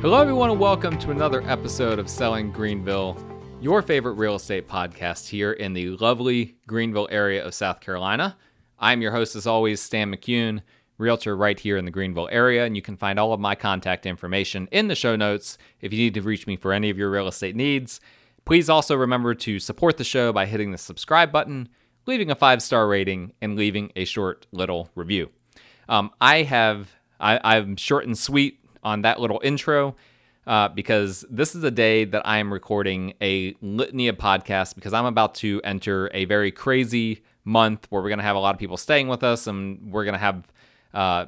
Hello, everyone, and welcome to another episode of Selling Greenville, your favorite real estate podcast here in the lovely Greenville area of South Carolina. I'm your host, as always, Stan McCune, realtor right here in the Greenville area, and you can find all of my contact information in the show notes if you need to reach me for any of your real estate needs. Please also remember to support the show by hitting the subscribe button, leaving a five star rating, and leaving a short little review. Um, I have I, I'm short and sweet on that little intro uh, because this is a day that I am recording a litany of podcasts because I'm about to enter a very crazy month where we're going to have a lot of people staying with us and we're going to have uh,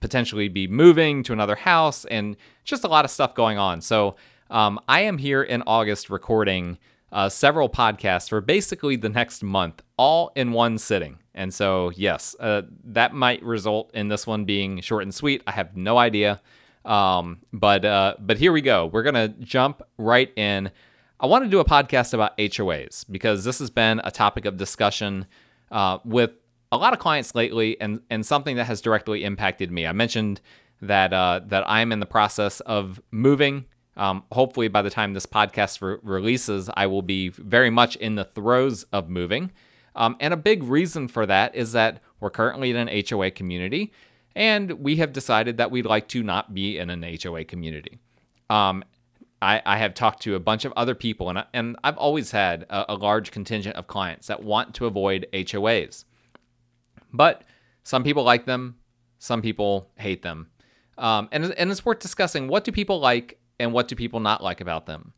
potentially be moving to another house and just a lot of stuff going on. So um, I am here in August recording uh, several podcasts for basically the next month, all in one sitting. And so, yes, uh, that might result in this one being short and sweet. I have no idea. Um, but uh, but here we go. We're gonna jump right in. I want to do a podcast about HOAs because this has been a topic of discussion uh, with a lot of clients lately, and and something that has directly impacted me. I mentioned that uh, that I'm in the process of moving. Um, hopefully, by the time this podcast re- releases, I will be very much in the throes of moving. Um, and a big reason for that is that we're currently in an HOA community and we have decided that we'd like to not be in an HOA community. Um, I, I, have talked to a bunch of other people, and, I, and I've always had a, a large contingent of clients that want to avoid HOAs. But some people like them, some people hate them. Um, and, and it's worth discussing what do people like and what do people not like about them.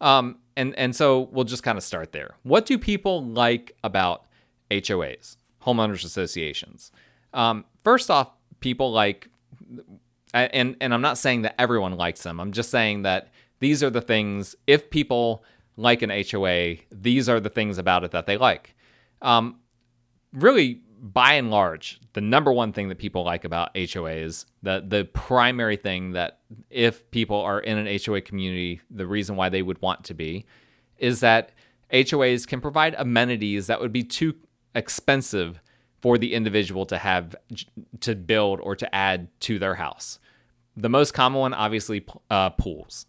Um, and, and so we'll just kind of start there. What do people like about HOAs, homeowners associations? Um, first off, people like and and I'm not saying that everyone likes them. I'm just saying that these are the things if people like an HOA, these are the things about it that they like. Um, really, by and large, the number one thing that people like about HOAs, the the primary thing that if people are in an HOA community, the reason why they would want to be, is that HOAs can provide amenities that would be too expensive for the individual to have to build or to add to their house. The most common one, obviously, uh, pools.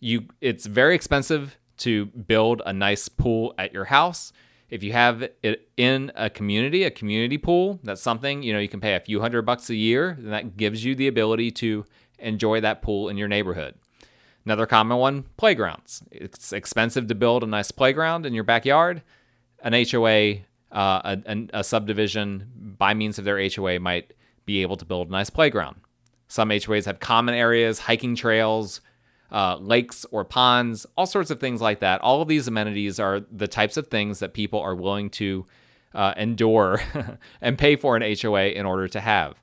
You, it's very expensive to build a nice pool at your house. If you have it in a community, a community pool, that's something you know you can pay a few hundred bucks a year, and that gives you the ability to enjoy that pool in your neighborhood. Another common one, playgrounds. It's expensive to build a nice playground in your backyard. An HOA uh, a, a, subdivision by means of their HOA might be able to build a nice playground. Some HOAs have common areas, hiking trails, uh, lakes or ponds, all sorts of things like that. All of these amenities are the types of things that people are willing to uh, endure and pay for an HOA in order to have.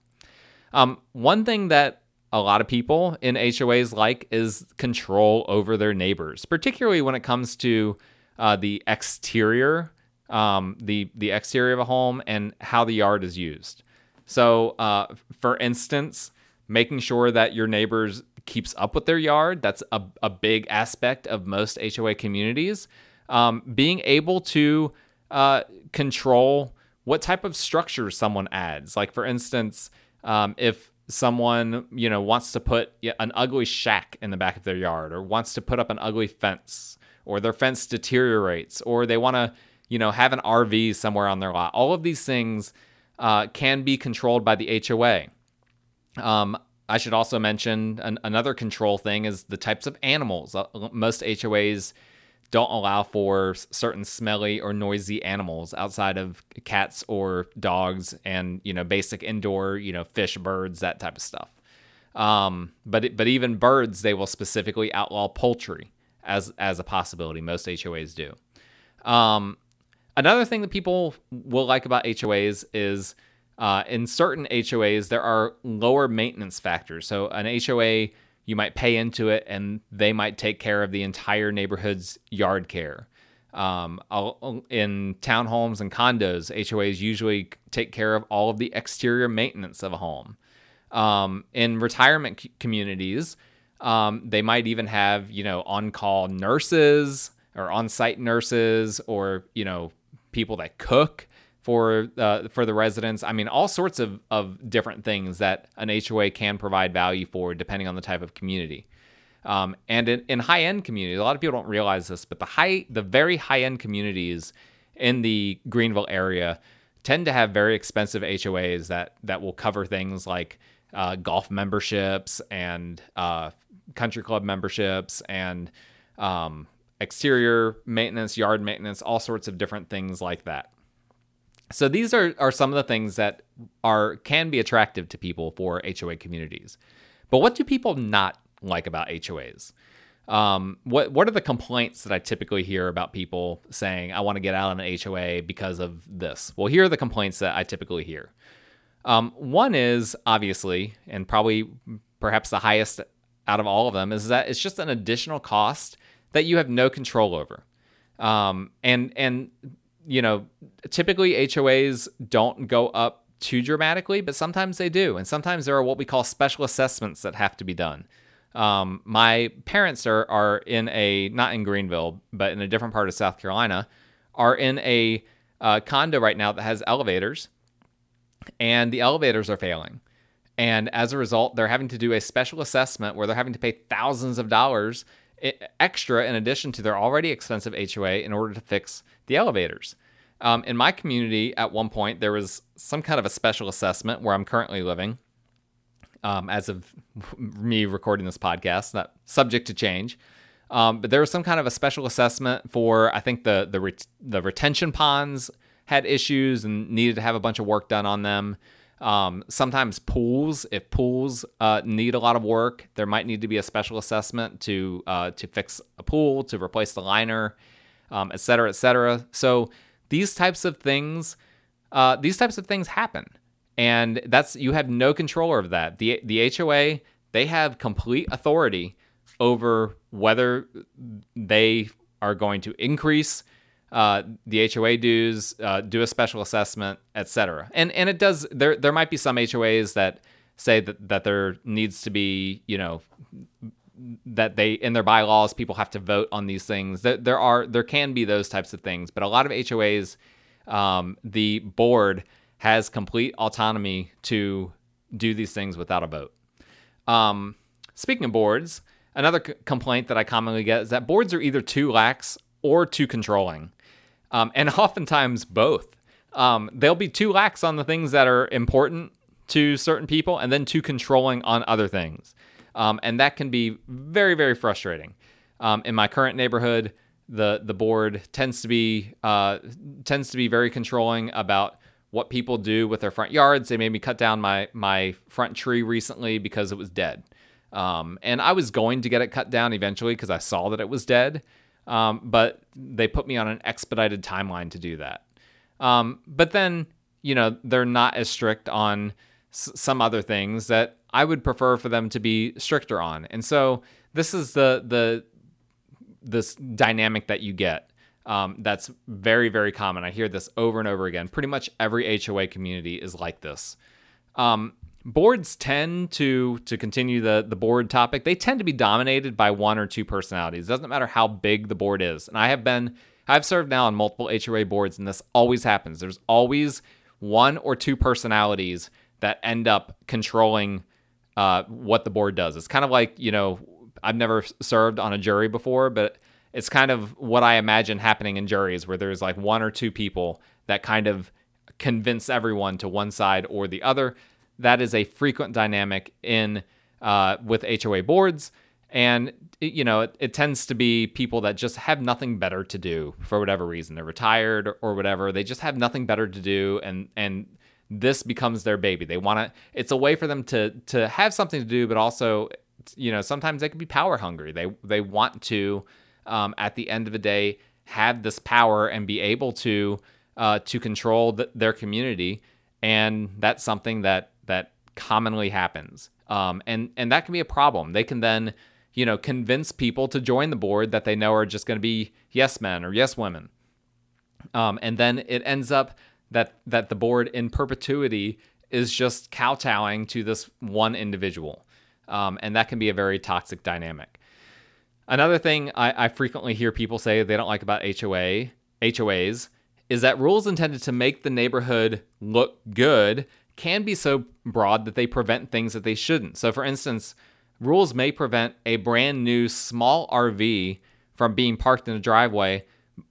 Um, one thing that a lot of people in HOAs like is control over their neighbors, particularly when it comes to uh, the exterior um, the the exterior of a home and how the yard is used. So, uh, for instance, making sure that your neighbors keeps up with their yard that's a, a big aspect of most HOA communities. Um, being able to uh, control what type of structure someone adds, like for instance, um, if someone you know wants to put an ugly shack in the back of their yard or wants to put up an ugly fence or their fence deteriorates or they want to you know, have an RV somewhere on their lot. All of these things uh, can be controlled by the HOA. Um, I should also mention an, another control thing is the types of animals. Uh, most HOAs don't allow for certain smelly or noisy animals outside of cats or dogs and you know basic indoor you know fish birds that type of stuff um, but but even birds they will specifically outlaw poultry as as a possibility most HOAs do um, Another thing that people will like about HOAs is uh, in certain HOAs, there are lower maintenance factors. So, an HOA, you might pay into it and they might take care of the entire neighborhood's yard care. Um, in townhomes and condos, HOAs usually take care of all of the exterior maintenance of a home. Um, in retirement c- communities, um, they might even have, you know, on call nurses or on site nurses or, you know, people that cook for uh, for the residents. I mean, all sorts of, of different things that an HOA can provide value for, depending on the type of community. Um, and in, in high end communities, a lot of people don't realize this, but the high, the very high end communities in the Greenville area tend to have very expensive HOAs that that will cover things like uh, golf memberships and uh, country club memberships and um, exterior maintenance, yard maintenance, all sorts of different things like that. So these are, are some of the things that are can be attractive to people for HOA communities. But what do people not like about HOAs? Um, what what are the complaints that I typically hear about people saying I want to get out of an HOA because of this? Well, here are the complaints that I typically hear. Um, one is obviously, and probably perhaps the highest out of all of them, is that it's just an additional cost that you have no control over. Um, and and you know, typically HOAs don't go up too dramatically, but sometimes they do, and sometimes there are what we call special assessments that have to be done. Um, my parents are are in a not in Greenville, but in a different part of South Carolina, are in a uh, condo right now that has elevators, and the elevators are failing. And as a result, they're having to do a special assessment where they're having to pay thousands of dollars extra in addition to their already expensive HOA in order to fix the elevators. Um, in my community, at one point, there was some kind of a special assessment where I'm currently living um, as of me recording this podcast, not subject to change. Um, but there was some kind of a special assessment for I think the the the retention ponds had issues and needed to have a bunch of work done on them. Um, sometimes pools, if pools uh, need a lot of work, there might need to be a special assessment to uh, to fix a pool, to replace the liner, um, et cetera, et cetera. So these types of things, uh, these types of things happen and that's you have no control over that. The the HOA they have complete authority over whether they are going to increase uh, the HOA dues, uh, do a special assessment, etc. And and it does there there might be some HOAs that say that that there needs to be you know that they in their bylaws people have to vote on these things. There, there are there can be those types of things, but a lot of HOAs, um, the board has complete autonomy to do these things without a vote. Um, speaking of boards, another c- complaint that I commonly get is that boards are either too lax or too controlling, um, and oftentimes both. Um, they'll be too lax on the things that are important to certain people, and then too controlling on other things, um, and that can be very, very frustrating. Um, in my current neighborhood, the the board tends to be uh, tends to be very controlling about what people do with their front yards. They made me cut down my my front tree recently because it was dead. Um, and I was going to get it cut down eventually because I saw that it was dead. Um, but they put me on an expedited timeline to do that. Um, but then, you know, they're not as strict on s- some other things that I would prefer for them to be stricter on. And so this is the the this dynamic that you get um, that's very, very common. I hear this over and over again. Pretty much every HOA community is like this. Um, boards tend to to continue the the board topic. They tend to be dominated by one or two personalities. It doesn't matter how big the board is. And I have been I've served now on multiple HOA boards, and this always happens. There's always one or two personalities that end up controlling uh, what the board does. It's kind of like you know I've never served on a jury before, but it's kind of what I imagine happening in juries where there's like one or two people that kind of convince everyone to one side or the other. That is a frequent dynamic in uh, with HOA boards. And you know, it, it, tends to be people that just have nothing better to do for whatever reason. They're retired or, whatever. They just have nothing better to do, and and this becomes their baby. They want to. It's a way for them to to have something to do, but also, you know, sometimes they can be power hungry. They they want to um, at the end of the day have this power and be able to uh, to control the, their community, and that's something that that commonly happens, um, and and that can be a problem. They can then you know convince people to join the board that they know are just going to be yes men or yes women, um, and then it ends up that that the board in perpetuity is just kowtowing to this one individual, um, and that can be a very toxic dynamic. Another thing I, I frequently hear people say they don't like about HOA HOAs is that rules intended to make the neighborhood look good can be so broad that they prevent things that they shouldn't. So, for instance, rules may prevent a brand new small RV from being parked in a driveway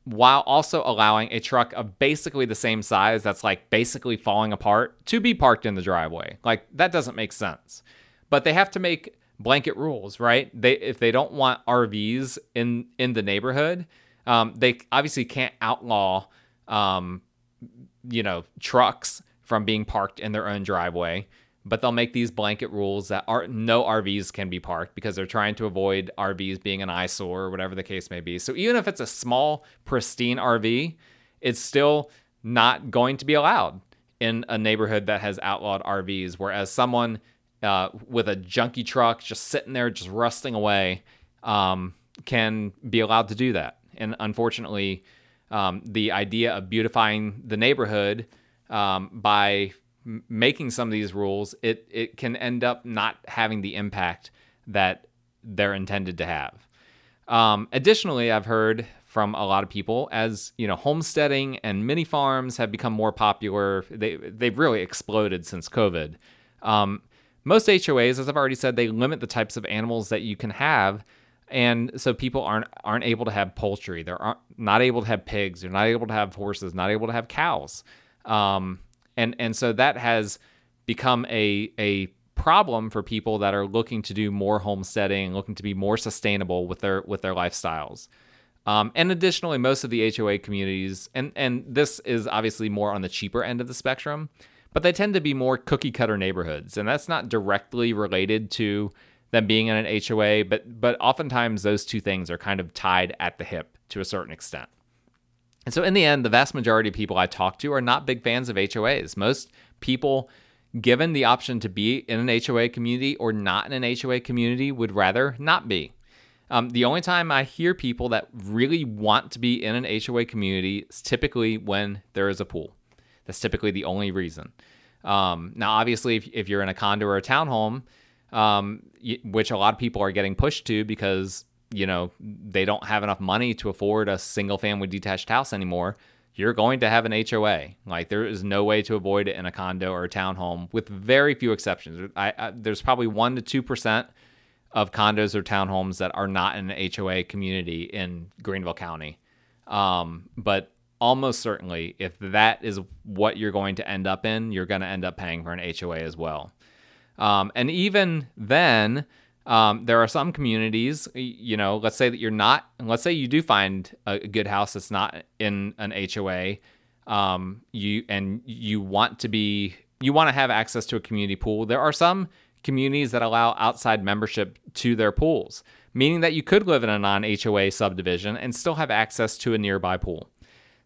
while also allowing a truck of basically the same size that's like basically falling apart to be parked in the driveway. Like that doesn't make sense. But they have to make blanket rules, right? They if they don't want RVs in in the neighborhood, um, they obviously can't outlaw um, you know trucks from being parked in their own driveway but they'll make these blanket rules that are no RVs can be parked because they're trying to avoid RVs being an eyesore or whatever the case may be. So even if it's a small, pristine RV, it's still not going to be allowed in a neighborhood that has outlawed RVs. Whereas someone uh, with a junky truck just sitting there, just rusting away, um, can be allowed to do that. And unfortunately, um, the idea of beautifying the neighborhood um, by making some of these rules, it it can end up not having the impact that they're intended to have. Um, additionally, I've heard from a lot of people as you know homesteading and mini farms have become more popular. They they've really exploded since COVID. Um, most HOAs, as I've already said, they limit the types of animals that you can have, and so people aren't aren't able to have poultry. They're not able to have pigs. They're not able to have horses. Not able to have cows. Um, and and so that has become a a problem for people that are looking to do more homesteading, looking to be more sustainable with their with their lifestyles. Um, and additionally, most of the HOA communities, and and this is obviously more on the cheaper end of the spectrum, but they tend to be more cookie cutter neighborhoods, and that's not directly related to them being in an HOA, but but oftentimes those two things are kind of tied at the hip to a certain extent. And so, in the end, the vast majority of people I talk to are not big fans of HOAs. Most people, given the option to be in an HOA community or not in an HOA community, would rather not be. Um, the only time I hear people that really want to be in an HOA community is typically when there is a pool. That's typically the only reason. Um, now, obviously, if, if, you're in a condo or a townhome, um, which a lot of people are getting pushed to because you know, they don't have enough money to afford a single family detached house anymore, you're going to have an HOA. Like there is no way to avoid it in a condo or a townhome, with very few exceptions. I, I, there's probably one to two percent of condos or townhomes that are not in an HOA community in Greenville County. Um, but almost certainly, if that is what you're going to end up in, you're going to end up paying for an HOA as well. Um, and even then, um, there are some communities, you know, let's say that you're not, let's say you do find a good house that's not in an HOA, um, you and you want to be, you want to have access to a community pool. There are some communities that allow outside membership to their pools, meaning that you could live in a non HOA subdivision and still have access to a nearby pool.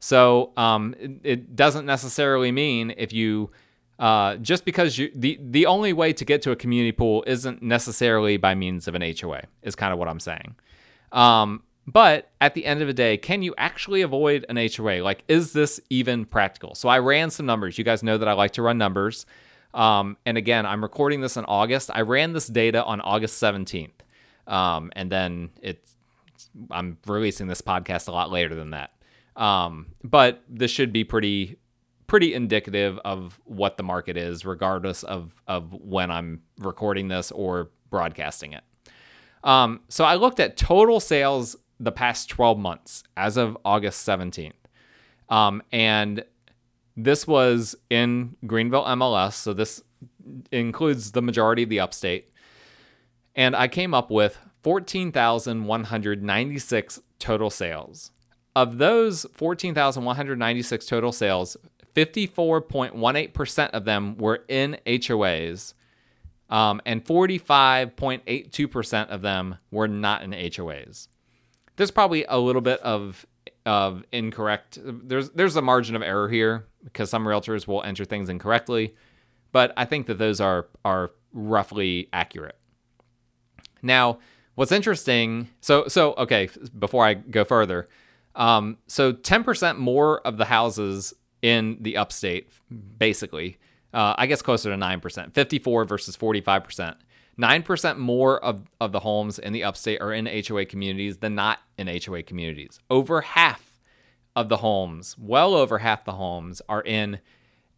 So um, it, it doesn't necessarily mean if you uh, just because you the the only way to get to a community pool isn't necessarily by means of an HOA is kind of what I'm saying. Um, but at the end of the day, can you actually avoid an HOA? Like, is this even practical? So I ran some numbers. You guys know that I like to run numbers. Um, and again, I'm recording this in August. I ran this data on August 17th, um, and then it's I'm releasing this podcast a lot later than that. Um, but this should be pretty pretty indicative of what the market is, regardless of of when I'm recording this or broadcasting it. Um, so I looked at total sales the past 12 months as of August 17th, um, and this was in Greenville MLS. So this includes the majority of the upstate, and I came up with 14,196 total sales. Of those 14,196 total sales, 54.18% of them were in HOAs, um, and 45.82% of them were not in HOAs. There's probably a little bit of of incorrect. There's there's a margin of error here because some realtors will enter things incorrectly, but I think that those are are roughly accurate. Now, what's interesting? So so okay. Before I go further, um, so 10% more of the houses in the upstate, basically. Uh, I guess closer to 9%, 54 versus 45%. 9% more of, of the homes in the upstate are in HOA communities than not in HOA communities. Over half of the homes, well over half the homes, are in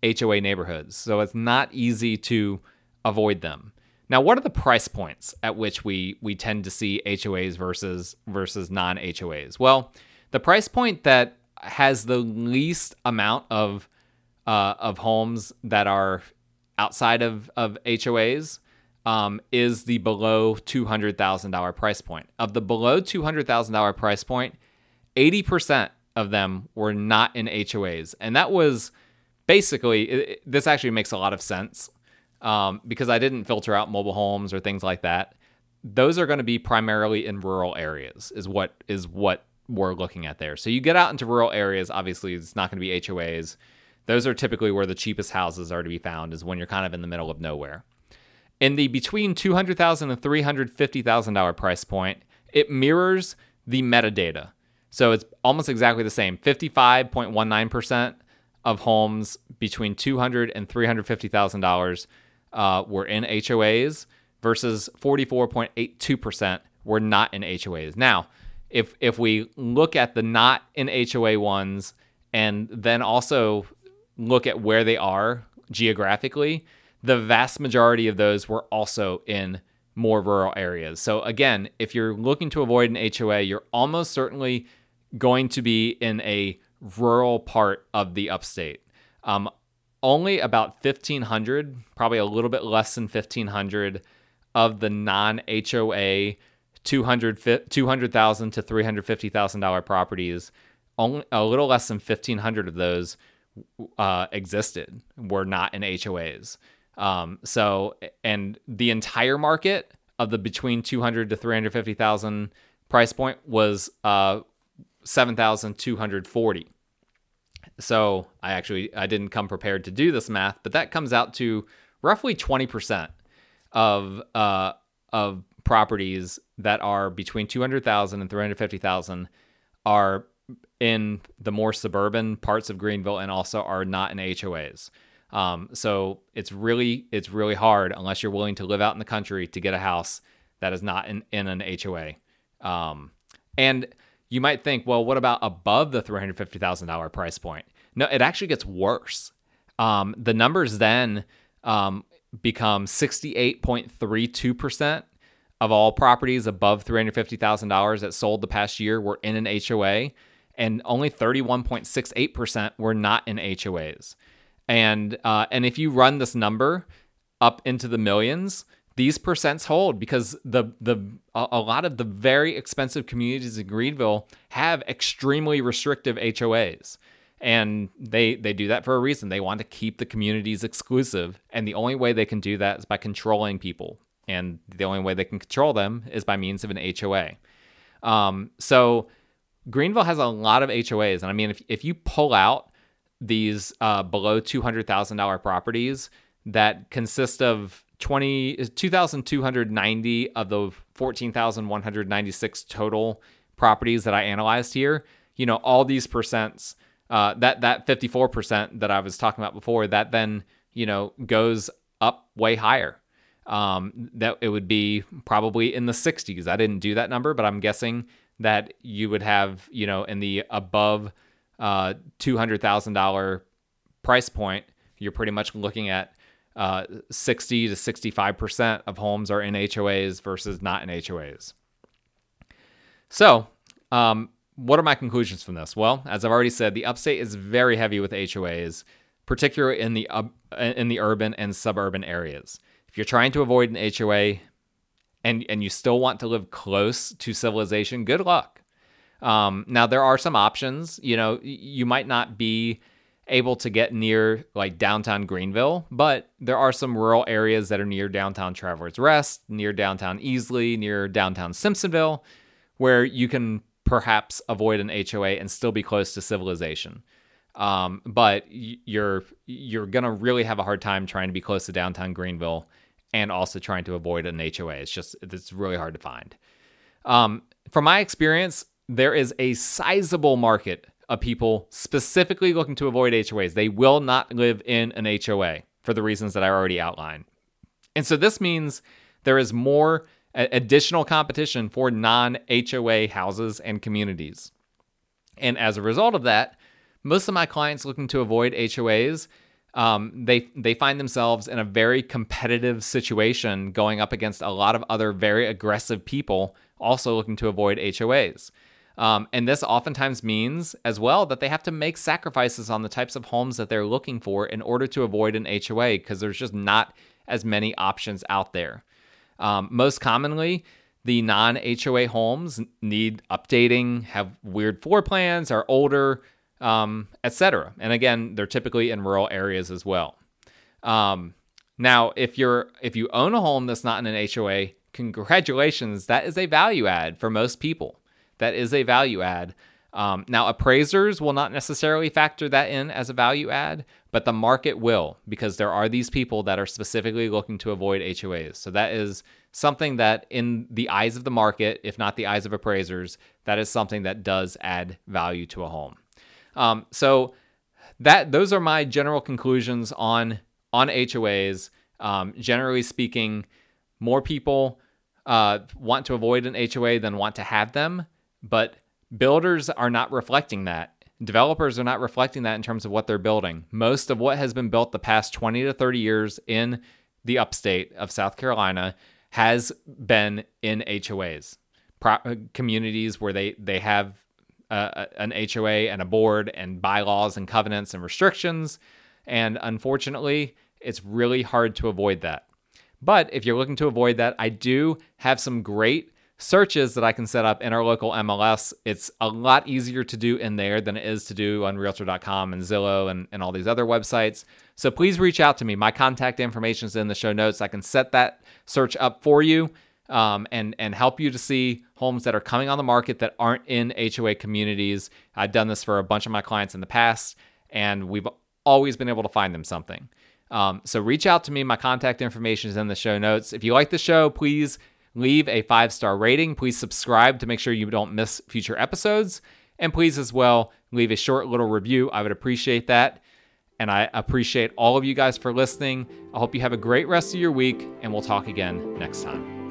HOA neighborhoods. So it's not easy to avoid them. Now, what are the price points at which we we tend to see HOAs versus versus non HOAs? Well, the price point that has the least amount of uh, of homes that are outside of of HOAs um, is the below two hundred thousand dollar price point. Of the below two hundred thousand dollar price point, eighty percent of them were not in HOAs, and that was basically it, this actually makes a lot of sense um, because I didn't filter out mobile homes or things like that. Those are going to be primarily in rural areas, is what is what we're looking at there. So you get out into rural areas, obviously it's not going to be HOAs. Those are typically where the cheapest houses are to be found, is when you're kind of in the middle of nowhere. In the between $200,000 and $350,000 price point, it mirrors the metadata. So it's almost exactly the same 55.19% of homes between $200 and $350,000 uh, were in HOAs versus 44.82% were not in HOAs. Now, if if we look at the not in HOA ones and then also look at where they are geographically, the vast majority of those were also in more rural areas. So again, if you're looking to avoid an HOA, you're almost certainly going to be in a rural part of the upstate. Um, only about 1,500, probably a little bit less than 1,500 of the non HOA 200,000 $200, to $350,000 properties, only a little less than 1,500 of those uh, existed, were not in HOAs. Um, so, and the entire market of the between 200 to 350,000 price point was uh, 7,240. So I actually I didn't come prepared to do this math, but that comes out to roughly 20% of uh, of properties that are between 200,000 and 350,000 are in the more suburban parts of Greenville and also are not in HOAs. Um, so it's really it's really hard unless you're willing to live out in the country to get a house that is not in, in an HOA. Um, and you might think, well, what about above the $350,000 price point? No, it actually gets worse. Um, the numbers then um, become 68.32% of all properties above $350,000 that sold the past year were in an HOA, and only 31.68% were not in HOAs. And uh, and if you run this number up into the millions, these percents hold because the the a lot of the very expensive communities in Greenville have extremely restrictive HOAs. And they they do that for a reason. They want to keep the communities exclusive, and the only way they can do that is by controlling people. And the only way they can control them is by means of an HOA. Um, so Greenville has a lot of HOAs, and I mean, if if you pull out these uh, below two hundred thousand dollar properties that consist of 20 2290 of the 14196 total properties that I analyzed here, you know, all these percents uh, that that 54% that I was talking about before, that then, you know, goes up way higher. Um, that it would be probably in the 60s. I didn't do that number, but I'm guessing that you would have, you know, in the above uh, $200,000 price point, you're pretty much looking at uh, 60 to 65% of homes are in HOAs versus not in HOAs. So, um, what are my conclusions from this? Well, as I've already said, the upstate is very heavy with HOAs, particularly in the uh, in the urban and suburban areas. If you're trying to avoid an HOA and and you still want to live close to civilization, good luck. Um, now there are some options. You know, you might not be able to get near like downtown Greenville, but there are some rural areas that are near downtown Travelers Rest, near downtown Easley, near downtown Simpsonville, where you can perhaps avoid an HOA and still be close to civilization. Um, but you're you're gonna really have a hard time trying to be close to downtown Greenville and also trying to avoid an HOA. It's just it's really hard to find. Um, from my experience, there is a sizable market of people specifically looking to avoid HOAs. They will not live in an HOA for the reasons that I already outlined. And so this means there is more additional competition for non HOA houses and communities. And as a result of that, most of my clients looking to avoid HOAs um, they they find themselves in a very competitive situation going up against a lot of other very aggressive people also looking to avoid HOAs. Um, and this oftentimes means as well that they have to make sacrifices on the types of homes that they're looking for in order to avoid an HOA because there's just not as many options out there. Um, most commonly, the non HOA homes need updating, have weird floor plans, are older, um, etc. And again, they're typically in rural areas as well. Um, now, if you're if you own a home that's not in an HOA, congratulations, that is a value add for most people. That is a value add. Um, now, appraisers will not necessarily factor that in as a value add, but the market will because there are these people that are specifically looking to avoid HOAs. So that is something that, in the eyes of the market, if not the eyes of appraisers, that is something that does add value to a home. Um, so that those are my general conclusions on on HOAs. Um, generally speaking, more people uh, want to avoid an HOA than want to have them, but builders are not reflecting that. Developers are not reflecting that in terms of what they're building. Most of what has been built the past 20 to 30 years in the upstate of South Carolina has been in HOAs, Pro- uh, communities where they they have uh, an HOA and a board and bylaws and covenants and restrictions. And unfortunately, it's really hard to avoid that. But if you're looking to avoid that, I do have some great searches that I can set up in our local MLS. It's a lot easier to do in there than it is to do on realtor.com and Zillow and, and all these other websites. So please reach out to me. My contact information is in the show notes. I can set that search up for you um, and and help you to see homes that are coming on the market that aren't in HOA communities. I've done this for a bunch of my clients in the past, and we've always been able to find them something. Um, so reach out to me. My contact information is in the show notes. If you like the show, please leave a five star rating. Please subscribe to make sure you don't miss future episodes. And please, as well, leave a short little review. I would appreciate that. And I appreciate all of you guys for listening. I hope you have a great rest of your week, and we'll talk again next time.